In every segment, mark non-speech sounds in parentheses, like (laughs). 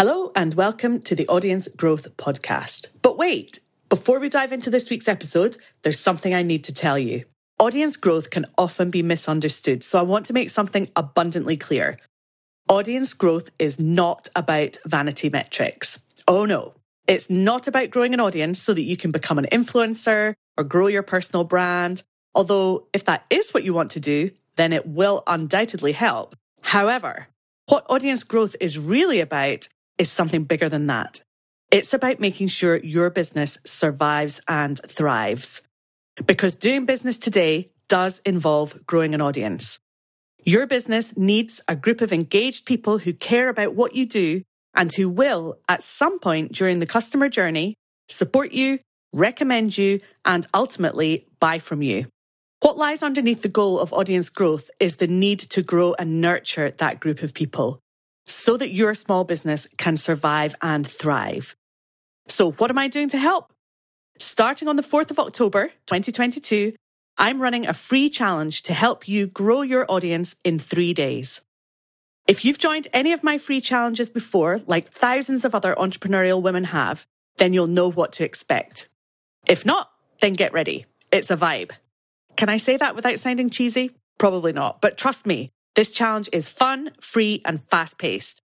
Hello and welcome to the Audience Growth Podcast. But wait, before we dive into this week's episode, there's something I need to tell you. Audience growth can often be misunderstood, so I want to make something abundantly clear. Audience growth is not about vanity metrics. Oh no, it's not about growing an audience so that you can become an influencer or grow your personal brand. Although, if that is what you want to do, then it will undoubtedly help. However, what audience growth is really about is something bigger than that. It's about making sure your business survives and thrives. Because doing business today does involve growing an audience. Your business needs a group of engaged people who care about what you do and who will, at some point during the customer journey, support you, recommend you, and ultimately buy from you. What lies underneath the goal of audience growth is the need to grow and nurture that group of people so that your small business can survive and thrive. So, what am I doing to help? Starting on the 4th of October, 2022, I'm running a free challenge to help you grow your audience in three days. If you've joined any of my free challenges before, like thousands of other entrepreneurial women have, then you'll know what to expect. If not, then get ready. It's a vibe. Can I say that without sounding cheesy? Probably not, but trust me, this challenge is fun, free, and fast paced.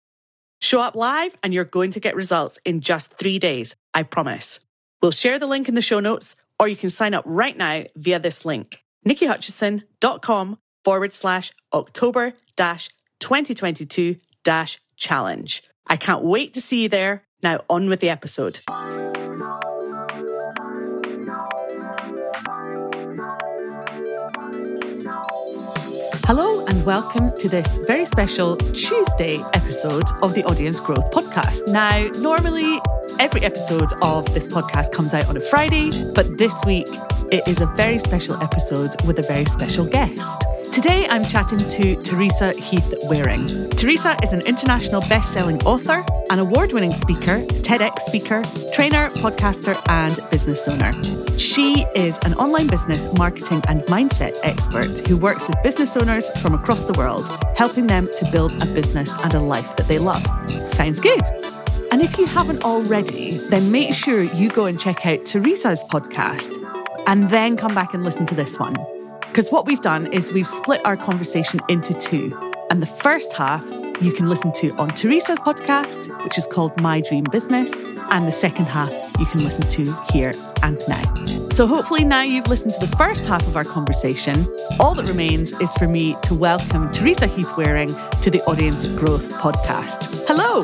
Show up live and you're going to get results in just three days, I promise. We'll share the link in the show notes, or you can sign up right now via this link nikihutchison.com forward slash October dash 2022 dash challenge. I can't wait to see you there. Now, on with the episode. Hello, welcome to this very special Tuesday episode of the Audience Growth Podcast. Now, normally every episode of this podcast comes out on a Friday, but this week it is a very special episode with a very special guest. Today, I'm chatting to Teresa Heath Waring. Teresa is an international best selling author, an award winning speaker, TEDx speaker, trainer, podcaster, and business owner. She is an online business marketing and mindset expert who works with business owners from across the world, helping them to build a business and a life that they love. Sounds good. And if you haven't already, then make sure you go and check out Teresa's podcast and then come back and listen to this one. Because what we've done is we've split our conversation into two. And the first half you can listen to on Teresa's podcast, which is called My Dream Business. And the second half you can listen to here and now. So hopefully now you've listened to the first half of our conversation. All that remains is for me to welcome Teresa Heath-Wareing to the Audience Growth Podcast. Hello.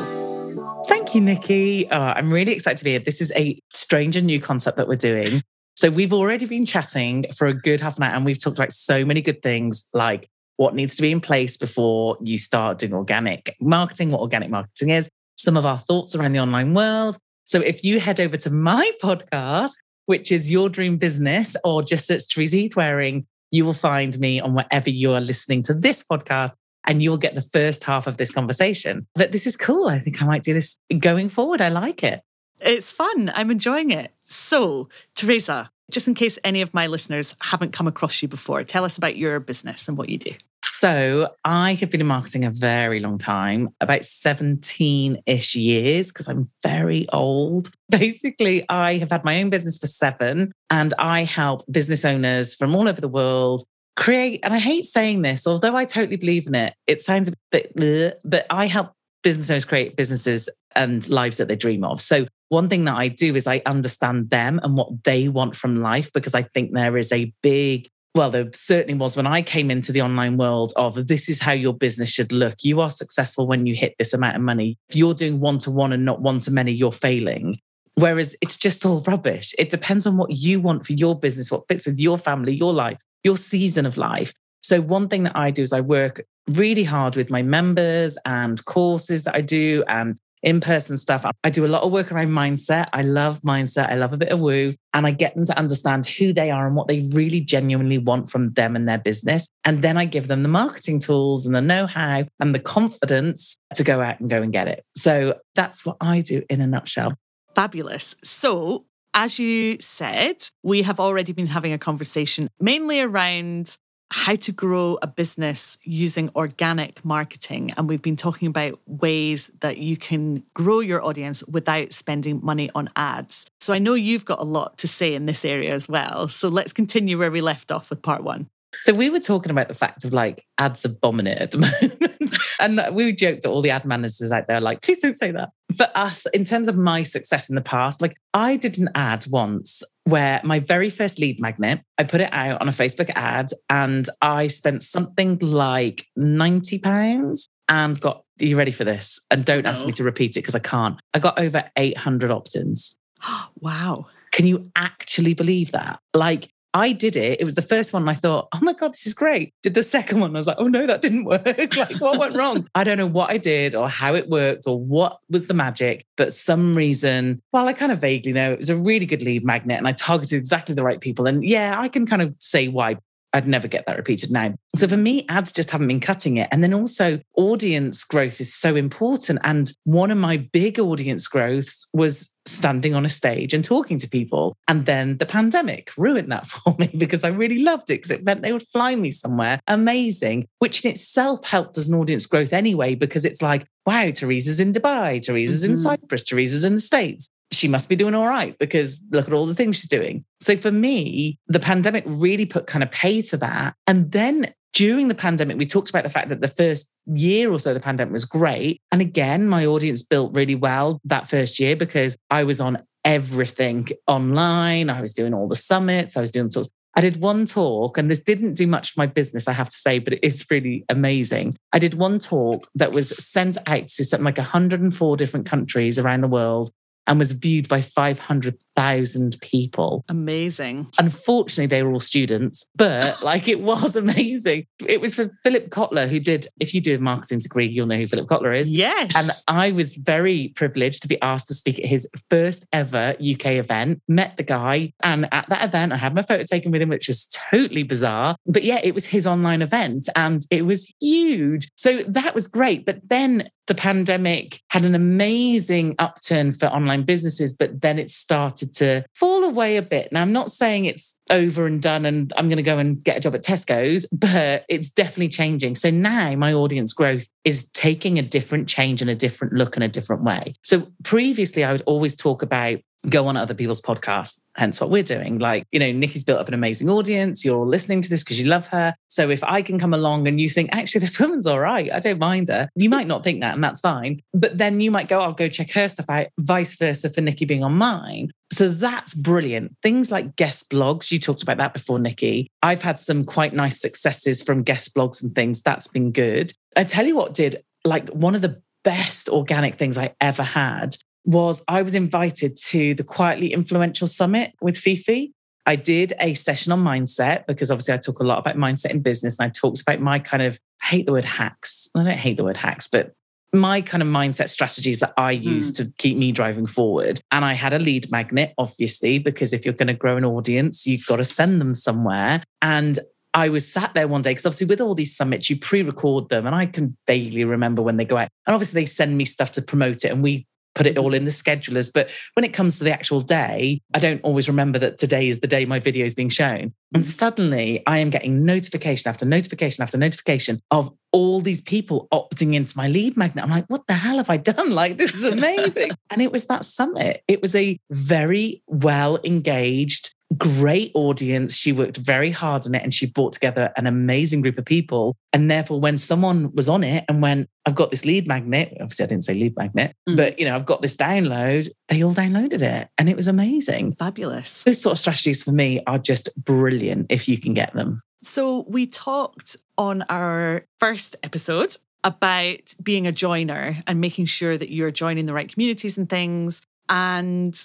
Thank you, Niki. Oh, I'm really excited to be here. This is a strange and new concept that we're doing. So we've already been chatting for a good half an hour and we've talked about so many good things like what needs to be in place before you start doing organic marketing, what organic marketing is, some of our thoughts around the online world. So if you head over to my (laughs) podcast, which is Your Dream Business, or just search Teresa Heath-Wareing, you will find me on wherever you are listening to this podcast and you'll get the first half of this conversation. But this is cool. I think I might do this going forward. I like it. It's fun. I'm enjoying it. So, Teresa, just in case any of my listeners haven't come across you before, tell us about your business and what you do. So, I have been in marketing a very long time, about 17 ish years, because I'm very old. (laughs) Basically, I have had my own business for seven, and I help business owners from all over the world create. And I hate saying this, although I totally believe in it, it sounds a bit, bleh, but I help business owners create businesses and lives that they dream of. So, one thing that I do is I understand them and what they want from life because I think there is a big well, there certainly was when I came into the online world of this is how your business should look. You are successful when you hit this amount of money. If you're doing one to one and not one to many, you're failing. Whereas it's just all rubbish. It depends on what you want for your business, what fits with your family, your life, your season of life. So, one thing that I do is I work really hard with my members and courses that I do and in person stuff. I do a lot of work around mindset. I love mindset. I love a bit of woo. And I get them to understand who they are and what they really genuinely want from them and their business. And then I give them the marketing tools and the know how and the confidence to go out and go and get it. So that's what I do in a nutshell. Fabulous. So, as you said, we have already been having a conversation mainly around how to grow a business using organic marketing. And we've been talking about ways that you can grow your audience without spending money on ads. So I know you've got a lot to say in this area as well. So let's continue where we left off with part one. So we were talking about the fact of like ads it at the (laughs) moment. and we joke that all the ad managers out there are like, please don't say that. For us, in terms of my success in the past, like I did an ad once where my very first lead magnet, I put it out on a Facebook ad and I spent something like 90 pounds and got, are you ready for this? And don't no. ask me to repeat it because I can't. I got over 800 opt ins. (gasps) wow. Can you actually believe that? Like, I did it. It was the first one. I thought, oh my God, this is great. Did the second one. I was like, oh no, that didn't work. (laughs) like, what went wrong? (laughs) I don't know what I did or how it worked or what was the magic, but some reason, well, I kind of vaguely know it was a really good lead magnet and I targeted exactly the right people. And yeah, I can kind of say why I'd never get that repeated now. So for me, ads just haven't been cutting it. And then also, audience growth is so important. And one of my big audience growths was standing on a stage and talking to people. And then the pandemic ruined that (laughs) for me because I really loved it because it meant they would fly me somewhere amazing, which in itself helped as an audience growth anyway, because it's like, wow, Teresa's in Dubai, Teresa's mm-hmm. in Cyprus, Teresa's in the States she must be doing all right because look at all the things she's doing. So for me, the pandemic really put kind of pay to that. And then during the pandemic, we talked about the fact that the first year or so, the pandemic was great. And again, my audience built really well that first year because I was on everything online. I was doing all the summits, I was doing talks. I did one talk, and this didn't do much for my business, I have to say, but it's really amazing. I did one talk that was sent out to something like 104 different countries around the world and was viewed by 500,000 people. Amazing. Unfortunately, they were all students, but (laughs) like it was amazing. It was for Philip Kotler, who did, if you do a marketing degree, you'll know who Philip Kotler is. Yes. And I was very privileged to be asked to speak at his first ever UK event, met the guy. And at that event, I had my photo taken with him, which is totally bizarre. But yeah, it was his online event and it was huge. So that was great. But then the pandemic had an amazing upturn for online businesses, but then it started to fall away a bit. Now, I'm not saying it's over and done and I'm going to go and get a job at Tesco's, (laughs) but it's definitely changing. So now my audience growth is taking a different change and a different look and a different way. So previously, I would always talk about go on other people's podcasts. Hence what we're doing. Like, you know, Niki's built up an amazing audience. You're listening to this because you love her. So if I can come along and you think, actually, this (laughs) woman's all right, I don't mind her, you might not think that, and that's fine. But then you might go, I'll go check her stuff out, vice versa for Niki being on mine. So that's brilliant. Things like guest blogs, you talked about that before, Nikki. I've had some quite nice successes from guest blogs and things. That's been good. I tell you what did like one of the best organic things I ever had was I was invited to the Quietly Influential Summit with Fifi. I did a session on mindset because obviously I talk a lot about mindset in business and I talked about my kind of I hate the word hacks. I don't hate the word hacks, but my kind of mindset strategies that I use mm. to keep me driving forward. And I had a lead magnet, obviously, because if you're going to grow an audience, you've got to send them somewhere. And I was sat there one day because obviously with all these summits, you pre-record them, and I can vaguely remember when they go out. And obviously they send me stuff to promote it, and we put it all mm-hmm. in the schedulers. But when it comes to the actual day, I don't always remember that today is the day my video is being shown. And mm-hmm. suddenly I am getting notification after notification after notification of all these people opting into my lead magnet. I'm like, what the hell have I done? (laughs) Like, this is amazing. (laughs) and it was that summit. It was a very well engaged, great audience. She worked very hard on it and she brought together an amazing group of people. And therefore, when someone was on it and went, I've got this lead magnet, obviously I didn't say lead magnet, mm. but you know, I've got this download, they all downloaded it and it was amazing. Fabulous. Those sort of strategies for me are just brilliant if you can get them. So we talked on our first episode about being a joiner and making sure that you're joining the right communities and things. And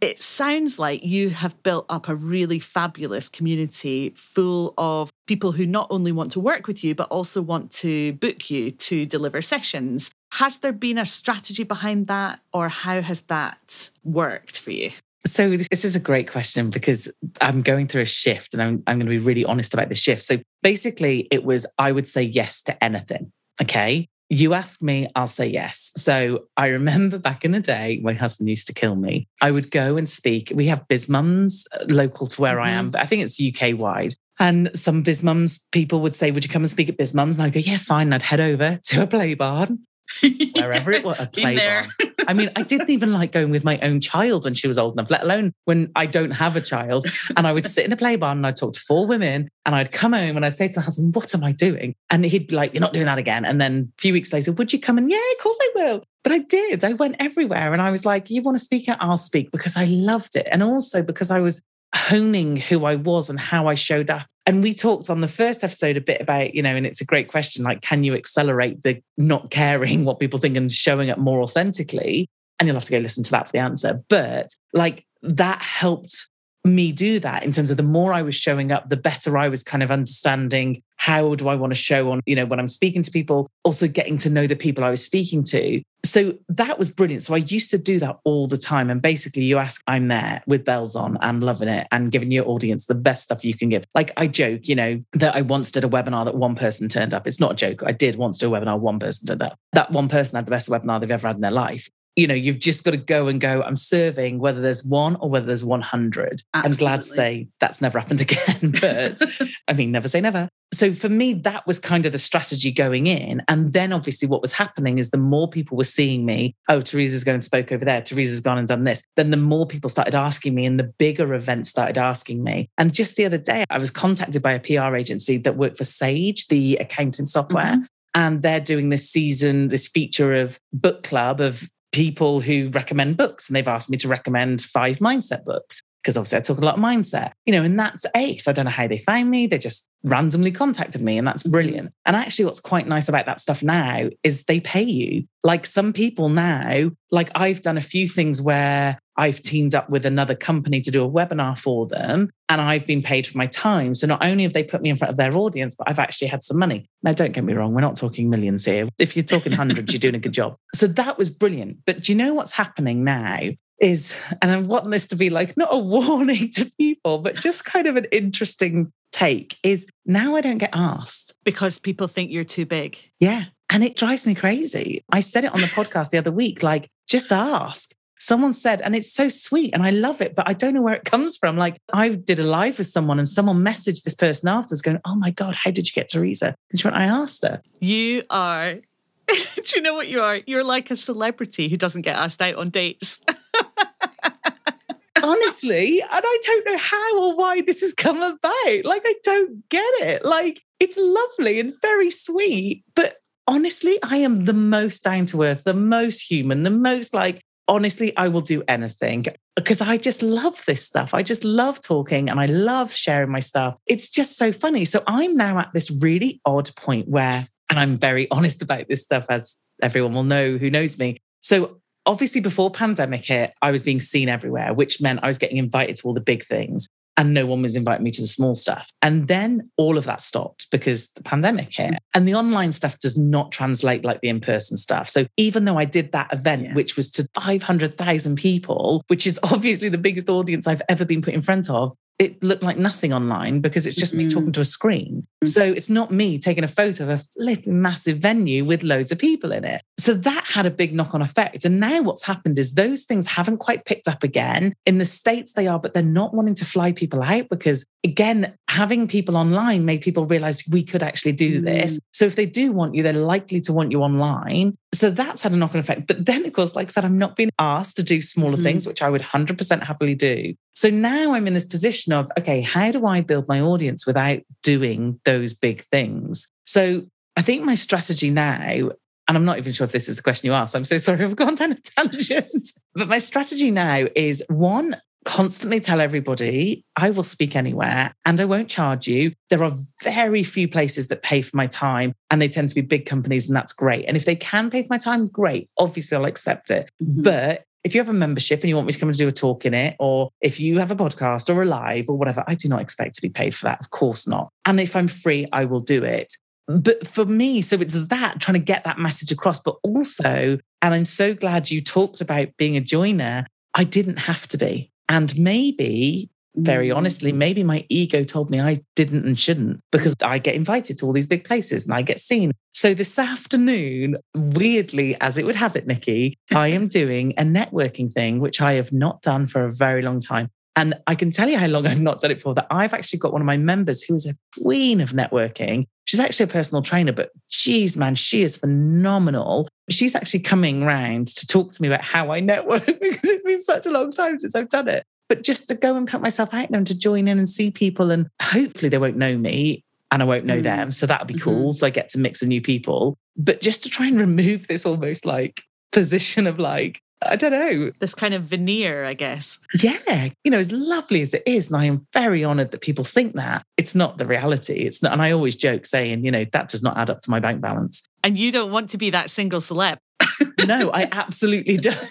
it sounds like you have built up a really fabulous community full of people who not only want to work with you, but also want to book you to deliver sessions. Has there been a strategy behind that, or how has that worked for you? So this is a great question because I'm going through a shift and I'm, I'm going to be really honest about the shift. So basically it was, I would say yes to anything. Okay. You ask me, I'll say yes. So I remember back in the day, my husband used to kill me. I would go and speak. We have BizMums uh, local to where mm-hmm. I am, mm-hmm. but I think it's UK wide. And some BizMums people would say, Would you come and speak at BizMums? And I'd go, Yeah, fine. And I'd head over to a play barn, (laughs) wherever it was, a play barn. I mean, I didn't even like going with my own child when she was old enough, let alone when I don't have a child. And I would sit in a play barn and I'd talk to four women and I'd come home and I'd say to my husband, What am I doing? And he'd be like, You're not doing that again. And then a few weeks later, Would you come? And yeah, of course I will. But I did. I went everywhere and I was like, You want to speak? I'll speak because I loved it. And also because I was honing who I was and how I showed up. And we talked on the first episode a bit about, you know, and it's a great question like, can you accelerate the not caring what people think and showing up more authentically? And you'll have to go listen to that for the answer. But like that helped me do that in terms of the more I was showing up, the better I was kind of understanding how do I want to show on, you know, when I'm speaking to people, also getting to know the people I was speaking to. So that was brilliant. So I used to do that all the time. And basically, you ask, I'm there with bells on and loving it and giving your audience the best stuff you can give. Like I joke, you know, that I once did a webinar that one person turned up. It's not a joke. I did once do a webinar, one person turned up. That one person had the best webinar they've ever had in their life you know, you've just got to go and go, I'm serving whether there's one or whether there's 100. Absolutely. I'm glad to say that's never happened again, (laughs) but I mean, never say never. So for me, that was kind of the strategy going in. And then obviously what was happening is the more people were seeing me, oh, Teresa's going and spoke over there, Teresa's gone and done this, then the more people started asking me and the bigger events started asking me. And just the other day, I was contacted by a PR agency that worked for Sage, the accounting software. Mm-hmm and they're doing this season, this feature of book club of people who recommend books and they've asked me to recommend five mindset books because obviously I talk a lot of mindset, you know, and that's ace. I don't know how they found me. They just randomly contacted me, and that's brilliant. And actually, what's quite nice about that stuff now is they pay you. Like some people now, like I've done a few things where I've teamed up with another company to do a webinar for them and I've been paid for my time. So not only have they put me in front of their audience, but I've actually had some money. Now, don't get me wrong, we're not talking millions here. If you're talking (laughs) hundreds, you're doing a good job. So that was brilliant. But do you know what's happening now? Is, and I want this to be like not a (laughs) warning to people, but just kind of an interesting take is now I don't get asked. Because people think you're too big. Yeah. And it drives me crazy. I said it on the podcast the other week like, just ask someone said, and it's so sweet and I love it, but I don't know where it (laughs) comes from. Like I did a live with someone and someone messaged this person afterwards going, Oh my God, how did you get Teresa? And she went, I asked her. You are, (laughs) do you know what you are? You're like a celebrity who doesn't get asked out on dates. (laughs) Honestly, and I don't know how or why this has come about. Like, I don't get it. Like, it's lovely and very sweet, but honestly, I am the most down to earth, the most human, the most like honestly, I will do anything because I just love this stuff. I just love talking and I love sharing my stuff. It's just so funny. So I'm now at this really odd point where, and I'm very (laughs) honest about this stuff, as everyone will know who knows me. So obviously before pandemic hit, I was being seen everywhere, which meant I was getting invited to all the big things and no one was inviting me to the small stuff. And then all of that stopped because the pandemic hit. Mm. And the online stuff does not translate like the in person stuff. So even though I did that event, yeah. which was to 500,000 people, which is (laughs) obviously the biggest audience I've ever been put in front of, it looked like nothing online because it's just mm-hmm. me talking to a screen. Mm-hmm. So it's not me taking a photo of a flipping massive venue with loads of people in it. So that had a big knock on effect. And now what's happened is those things haven't quite picked up again. In the States, they are, but they're not wanting to fly people out because, again, having people online made people realize we could actually do mm-hmm. this. So if they do want you, they're likely to want you online. So that's had a knock on effect. But then, of course, like I said, I'm not being asked to do smaller mm-hmm. things, which I would 100% happily do. So now I'm in this position of, okay, how do I build my audience without doing those big things? So I think my strategy now, and I'm not even sure if this is the question you asked. I'm so sorry I've gone down a tangent. (laughs) but my strategy now is one, constantly tell everybody I will speak anywhere and I won't charge you. There are very few places that pay for my time and they tend to be big companies and that's great. And if they can pay for my time, great. Obviously, I'll accept it. Mm-hmm. But if you have a membership and you want me to come and do a talk in it, or if you have a podcast or a live or whatever, I do not expect to be paid for that. Of course not. And if I'm free, I will do it. But for me, so it's that trying to get that message across, but also, and I'm so glad you talked about being a joiner. I didn't have to be. And maybe, very mm. honestly, maybe my ego told me I didn't and shouldn't because I get invited to all these big places and I get seen. So this afternoon, weirdly, as it would have it, Niki, I am (laughs) doing a networking thing, which I have not done for a very long time. And I can tell you how long (laughs) I've not done it for that I've actually got one of my members who is a queen of networking. She's actually a personal trainer, but geez, man, she is phenomenal. She's actually coming round to talk to me about how I network (laughs) because it's been such a long time since I've done it. But just to go and put myself out there and to join in and see people, and hopefully they won't know me and I won't know mm. them. So that'll be cool. Mm-hmm. So I get to mix with new people. But just to try and (laughs) remove this almost like position of like, I don't know. This kind of veneer, I guess. Yeah. You know, as lovely as it is, and I am very honored that people think that, it's not the reality. It's not. And I always joke saying, you know, that does not add up to my bank balance. And you don't want to be that single celeb. (laughs) no, I absolutely don't.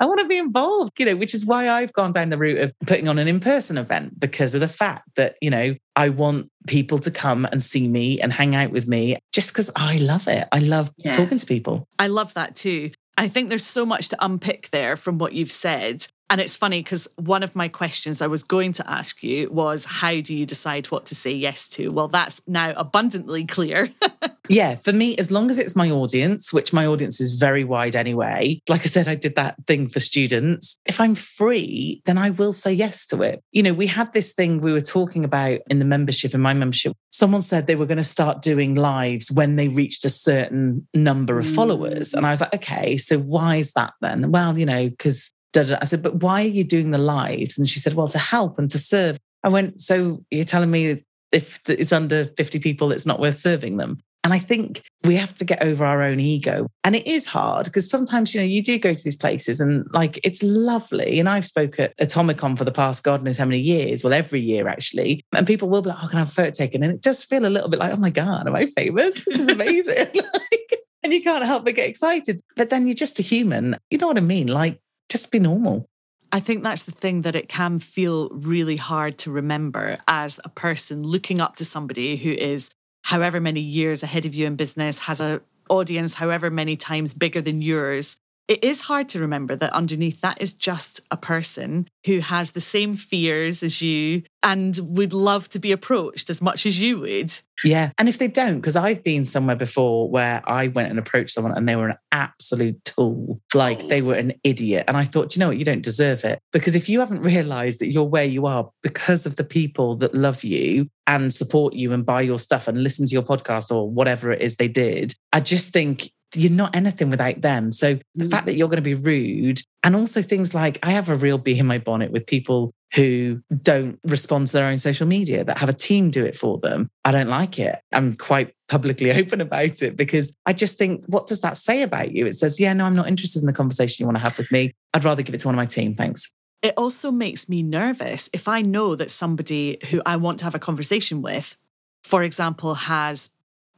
I want to be involved, you know, which is why I've gone down the route of putting on an in person event because of the fact that, you know, I want people to come and see me and hang out with me just because I love it. I love yeah. talking to people. I love that too. I think there's so much to unpick there from what you've said. And it's funny because one of my questions I was going to ask you was how do you decide what to say yes to? Well, that's now abundantly clear. (laughs) yeah, for me, as long as it's my audience, which my audience is very wide anyway, like I said, I did that thing for students. If I'm free, then I will say yes to it. You know, we had this thing we were talking about in the membership, in my membership. Someone said they were going to start doing lives when they reached a certain number of followers. And I was like, okay, so why is that then? Well, you know, because. I said, but why are you doing the lives? And she said, well, to help and to serve. I went, so you're telling me if it's under 50 people, it's not worth serving them. And I think we have to get over our own ego. And it is hard because sometimes, you know, you do go to these places and like it's lovely. And I've spoke at Atomicon for the past God knows how many years, well, every year actually. And people will be like, oh, can I have a photo taken? And it does feel a little bit like, oh my God, am I famous? This is amazing. (laughs) like, and you can't help but get excited. But then you're just a human. You know what I mean? Like just be normal. I think that's the thing that it can feel really hard to remember as a person looking up to somebody who is however many years ahead of you in business, has a audience however many times bigger than yours it is hard to remember that underneath that is just a person who has the same fears as you and would love to be approached as much as you would. Yeah. And if they don't, because I've been somewhere before where I went and approached someone and they were an absolute tool, like they were an idiot. And I thought, you know what, you don't deserve it. Because if you haven't realized that you're where you are because of the people that love you and support you and buy your stuff and listen to your podcast or whatever it is they did, I just think you're not anything without them. So the mm. fact that you're going to be rude and also things like I have a real bee in my bonnet with people who don't respond to their own social media, that have a team do it for them. I don't like it. I'm quite publicly (laughs) open about it because I just think, what does that say about you? It says, yeah, no, I'm not interested in the conversation you want to have with me. I'd rather give it to one of my team. Thanks. It also makes me nervous if I know that somebody who I want to have a conversation with, for example, has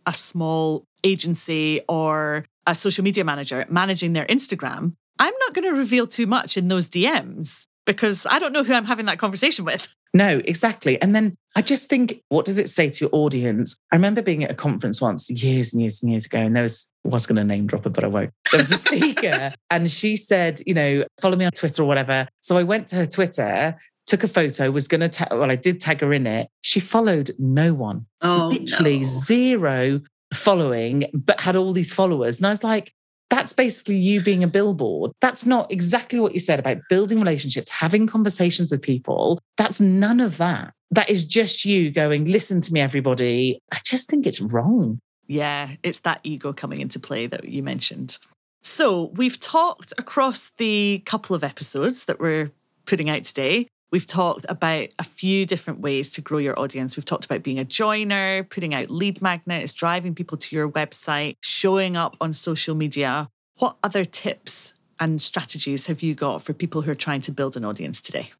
a small agency or a social media manager managing their Instagram, I'm not going to reveal too much in those DMs because I don't know who I'm having that conversation with. (laughs) No, exactly. And then I just think, what does it say to your audience? I remember being at a conference once years and years and years ago, and there was, was going to name drop her, but I won't. There was a (laughs) speaker, and she said, you know, follow me on Twitter or whatever. So I went to her Twitter, took a photo, was going to tag, well, I did tag her in it. She followed no one. Oh, literally no. zero following, but had all these followers. And I was like, that's basically you being a billboard. That's not exactly what you said about building relationships, having conversations with people. That's none of that. That is just you going, listen to me, everybody. I just think it's wrong. Yeah, it's that ego coming into play that you mentioned. So we've talked across the couple of episodes that we're putting out today We've talked about a few different ways to grow your audience. We've talked about being a joiner, putting out lead magnets, driving people to your website, showing up on social media. What other tips and strategies have you got for people who are trying to build an audience today?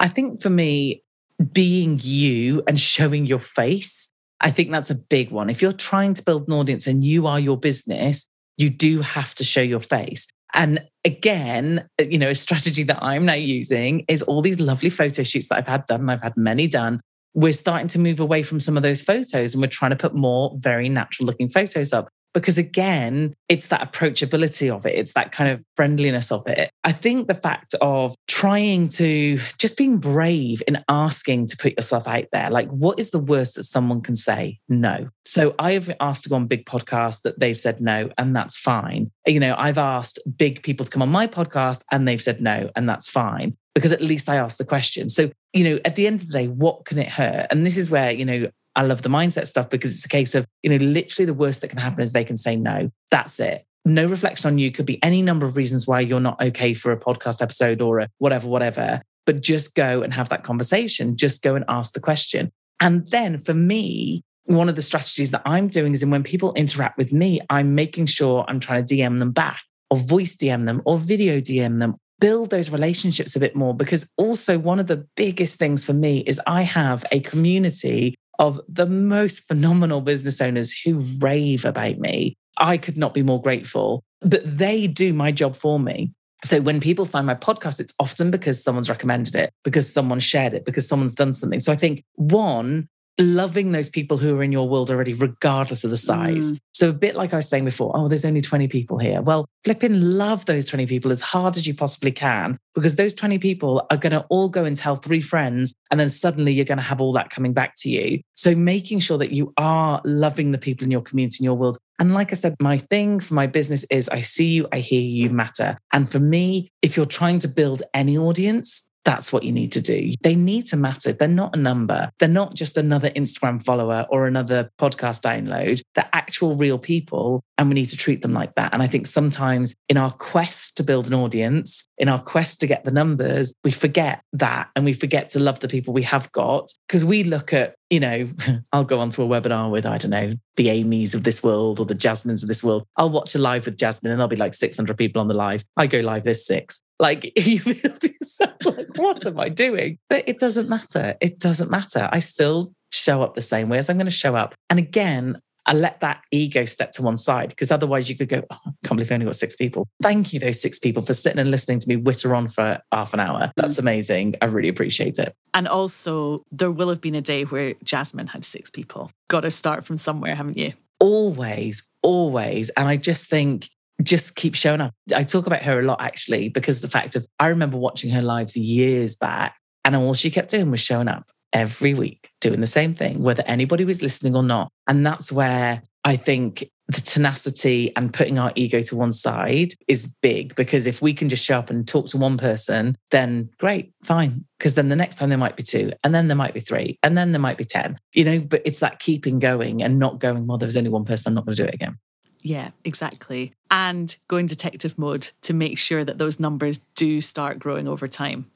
I think for me, being you and showing your face, I think that's a big one. If you're trying to build an audience and you are your business, you do have to show your face. And again, uh, you know, a strategy that I'm now using is all these lovely photo shoots that I've had done, and I've had many done. We're starting to move away from some of those photos and we're trying to put more very natural looking photos up. Because again, it's that approachability of it, it's that kind of friendliness of it. I think the fact of trying to just being brave in asking to put yourself out there, like, what is the worst that someone can say? No. So I've asked to go on big podcasts that they've said no, and that's fine. You know, I've asked big people to come on my podcast and they've said no, and that's fine because at least I asked the question. So, you know, at the end of the day, what can it hurt? And this is where, you know, I love the mindset stuff because it's a case of, you know, literally the worst that can happen is they can say no. That's it. No reflection on you could be any number of reasons why you're not okay for a podcast episode or a whatever, whatever. But just go and have that conversation. Just go and ask the question. And then for me, one of the strategies that I'm doing is when people interact with me, I'm making sure I'm trying to DM them back or voice DM them or video DM them build those relationships a bit more because also one of the biggest things for me is I have a community of the most phenomenal business owners who rave about me. I could not be more grateful, but they do my job for me. So when people find my podcast, it's often because someone's recommended it, because someone shared it, because someone's done something. So I think one, loving those people who are in your world already, regardless of the size. Mm. So, a bit like I was saying before, oh, there's only 20 people here. Well, flipping love those 20 people as hard as you possibly can, because those 20 people are going to all go and tell three friends. And then suddenly you're going to have all that coming back to you. So, making sure that you are loving the people in your community, in your world. And like I said, my thing for my business is I see you, I hear you, matter. And for me, if you're trying to build any audience, that's what you need to do. They need to matter. They're not a number. They're not just another Instagram follower or another podcast download. They're actual real people, and we need to treat them like that. And I think sometimes in our quest to build an audience, in our quest to get the numbers, we forget that and we forget to love the people we have got because we look at you know, (laughs) I'll go onto a webinar with, I don't know, the Amy's of this world or the Jasmines of this world. I'll watch a live with Jasmine and there'll be like 600 people on the live. I go live, there's six. Like (laughs) you feel to yourself, like, what am I doing? But it doesn't matter. It doesn't matter. I still show up the same way as I'm going to show up. And again, I let that ego step to one side because otherwise you could go, oh, I can't believe I only got six people. Thank you, those six people, for sitting and listening to me witter on for half an hour. That's mm. amazing. I really appreciate it. And also, there will have been a day where Jasmine had six people. Got to start from somewhere, haven't you? Always, always. And I just think, just keep showing up. I talk about her a lot actually, because the fact of I remember watching her lives years back, and all she kept doing was showing up every week doing the same thing, whether anybody was listening or not. And that's where I think the tenacity and putting our ego to one side is big because if we can just show up and talk to one person, then great, fine. Because then the next time there might be two, and then there might be three, and then there might be 10, you know, but it's that keeping going and not going, well, there was only one person, I'm not going to do it again. Yeah, exactly. And going detective mode to make sure that those numbers do start growing over time.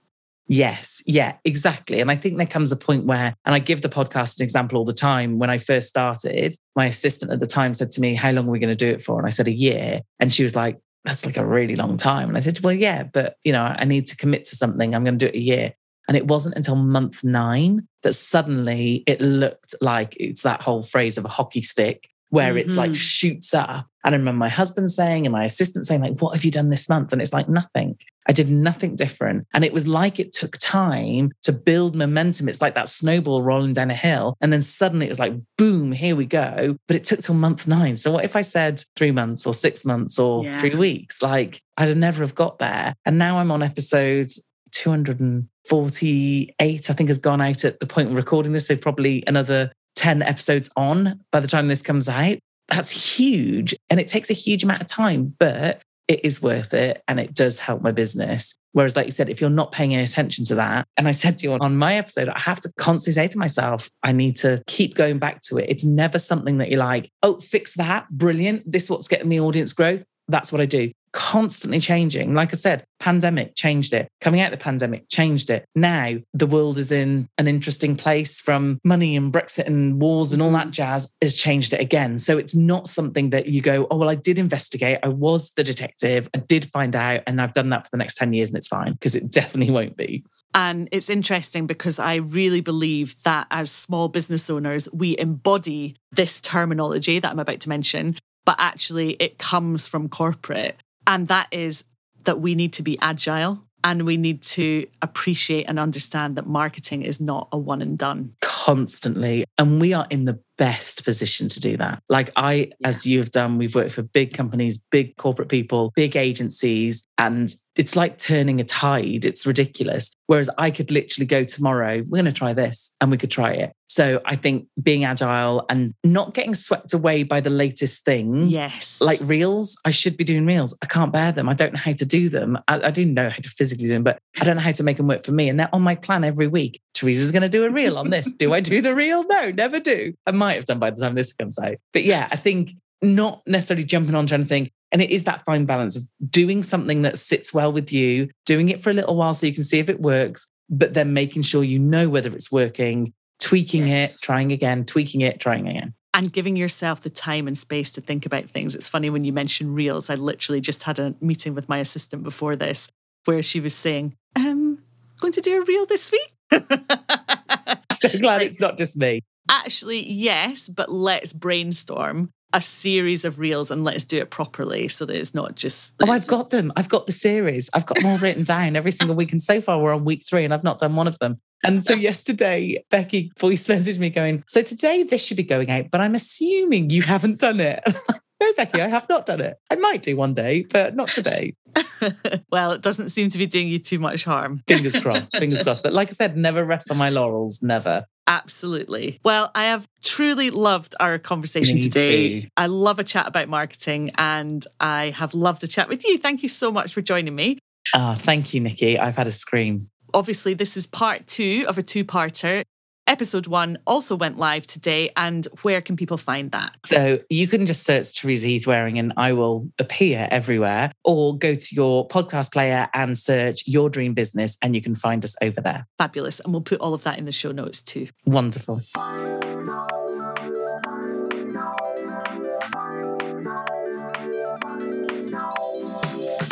Yes, yeah, exactly. And I think there comes a point where, and I give the podcast an example all the time. When I first started, my assistant at the time said to me, How long are we going to do it for? And I said, A year. And she was like, That's like a really long time. And I said, Well, yeah, but you know, I need to commit to something. I'm going to do it a year. And it wasn't until month nine that suddenly it looked like it's that whole phrase of a hockey stick where mm-hmm. it's like mm-hmm. shoots up. And I remember my husband saying and my assistant saying, like, what have you done this month? And it's like nothing. I did nothing different. And it was like it took time to build momentum. It's like that snowball rolling down a hill. And then suddenly it was like, boom, here we go. But it took till month nine. So what if I said three months or six months or yeah. three weeks? Like I'd never have got there. And now I'm on episode 248, I think has gone out at the point of recording this. So probably another 10 episodes on by the time this comes out. That's huge. And it takes a huge amount of time, but it is worth it and it does help my business. Whereas, like you said, if you're not paying any attention to that, and I said to you on my episode, I have to constantly say to myself, I need to keep going back to it. It's never something that you're like, oh, fix that. Brilliant. This is what's getting me audience growth. That's what I do constantly changing. Like I said, pandemic changed it. Coming out of the pandemic changed it. Now the world is in an interesting place from money and Brexit and wars and all that mm-hmm. jazz has changed it again. So it's not something that you go, oh, well, I did investigate. I was the detective. I did find out and I've done that for the next 10 years and it's fine because it definitely won't be. And it's interesting because I really believe that as small business owners, we embody this terminology that I'm about to mention but actually it comes from corporate. And that is that we need to be agile and we need to appreciate and understand that marketing is not a one and done. Constantly. And we are in the best position to do that. Like I, yeah. as you have done, we've worked for big companies, big corporate people, big agencies, and it's like turning a tide. It's ridiculous. Whereas I could literally go tomorrow, we're going to try this and we could try it. So I think being agile and not getting swept away by the latest thing. Yes. Like reels, I should be doing reels. I can't bear them. I don't know how to do them. I, I do know how to physically do them, but I don't know how to make them work for me. And they're on my plan every week. Teresa's going to do a reel on this. do I do the reel? No, never do. I might have done by the time this comes out. But yeah, I think not necessarily jumping onto anything. And it is that fine balance of doing something that sits well with you, doing it for a little while so you can see if it works, but then making sure you know whether it's working, tweaking yes. it, trying again, tweaking it, trying again. And giving yourself the time and space to think about things. It's funny when you mention reels. I literally just had a meeting with my assistant before this where she was saying, um, going to do a reel this week. (laughs) so glad like, it's not just me. Actually, yes, but let's brainstorm a series of reels and let's do it properly so that it's not just. Oh, I've got them. I've got the series. I've got them all written down every single week. And so far, we're on week three and I've not done one of them. And so (laughs) yesterday, Becky voice messaged me going, So today this should be going out, but I'm assuming you haven't done it. (laughs) no, Becky, I have not done it. I might do one day, but not today. (laughs) well, it doesn't seem to be doing you too much harm. Fingers crossed. Fingers crossed. But like I said, never rest on my laurels. Never. Absolutely. Well, I have truly loved our conversation Me today. Too. I love a chat about marketing and I have loved a chat with you. Thank you so much for joining me. Ah, oh, thank you, Niki. I've had a scream. Obviously, this is part two of a two parter. Episode one also went live today. And where can people find that? So you can just search Teresa Heath and I will appear everywhere, or go to your podcast player and search Your Dream Business and you can find us over there. Fabulous. And we'll put all of that in the show notes too. Wonderful.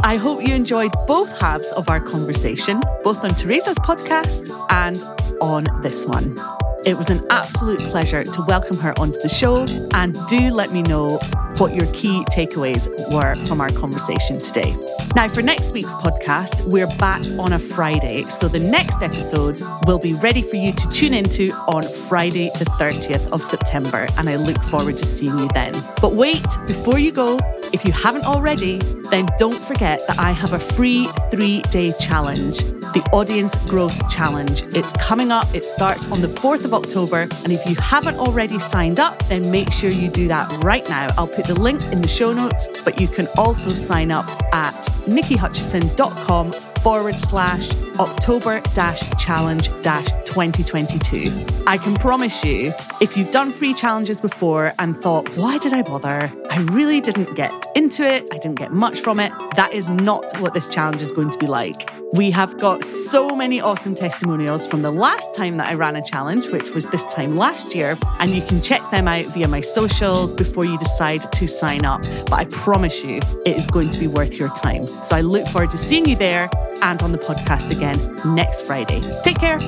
I hope you enjoyed both halves of our conversation, both on Teresa's podcast and on this one. It was an absolute pleasure to welcome her onto the show, and do let me know what your key takeaways were from our conversation today. Now, for next week's podcast, we're back on a Friday. So the next episode will be ready for you to tune into on Friday, the 30th of September. And I look forward to seeing you then. But wait, before you go, if you haven't already, then don't forget that I have a free three day challenge, the Audience Growth Challenge. It's coming up, it starts on the 4th of October. And if you haven't already signed up, then make sure you do that right now. I'll put the link in the show notes, but you can also sign up at nikihutchison.com forward slash October dash challenge dash 2022. I can promise you, if you've done free challenges before and thought, why did I bother? I really didn't get into it. I didn't get much from it. That is not what this challenge is going to be like. We have got so many awesome testimonials from the last time that I ran a challenge, which was this time last year. And you can check them out via my socials before you decide to sign up. But I promise you, it is going to be worth your time. So I look forward to seeing you there and on the podcast again next Friday. Take care.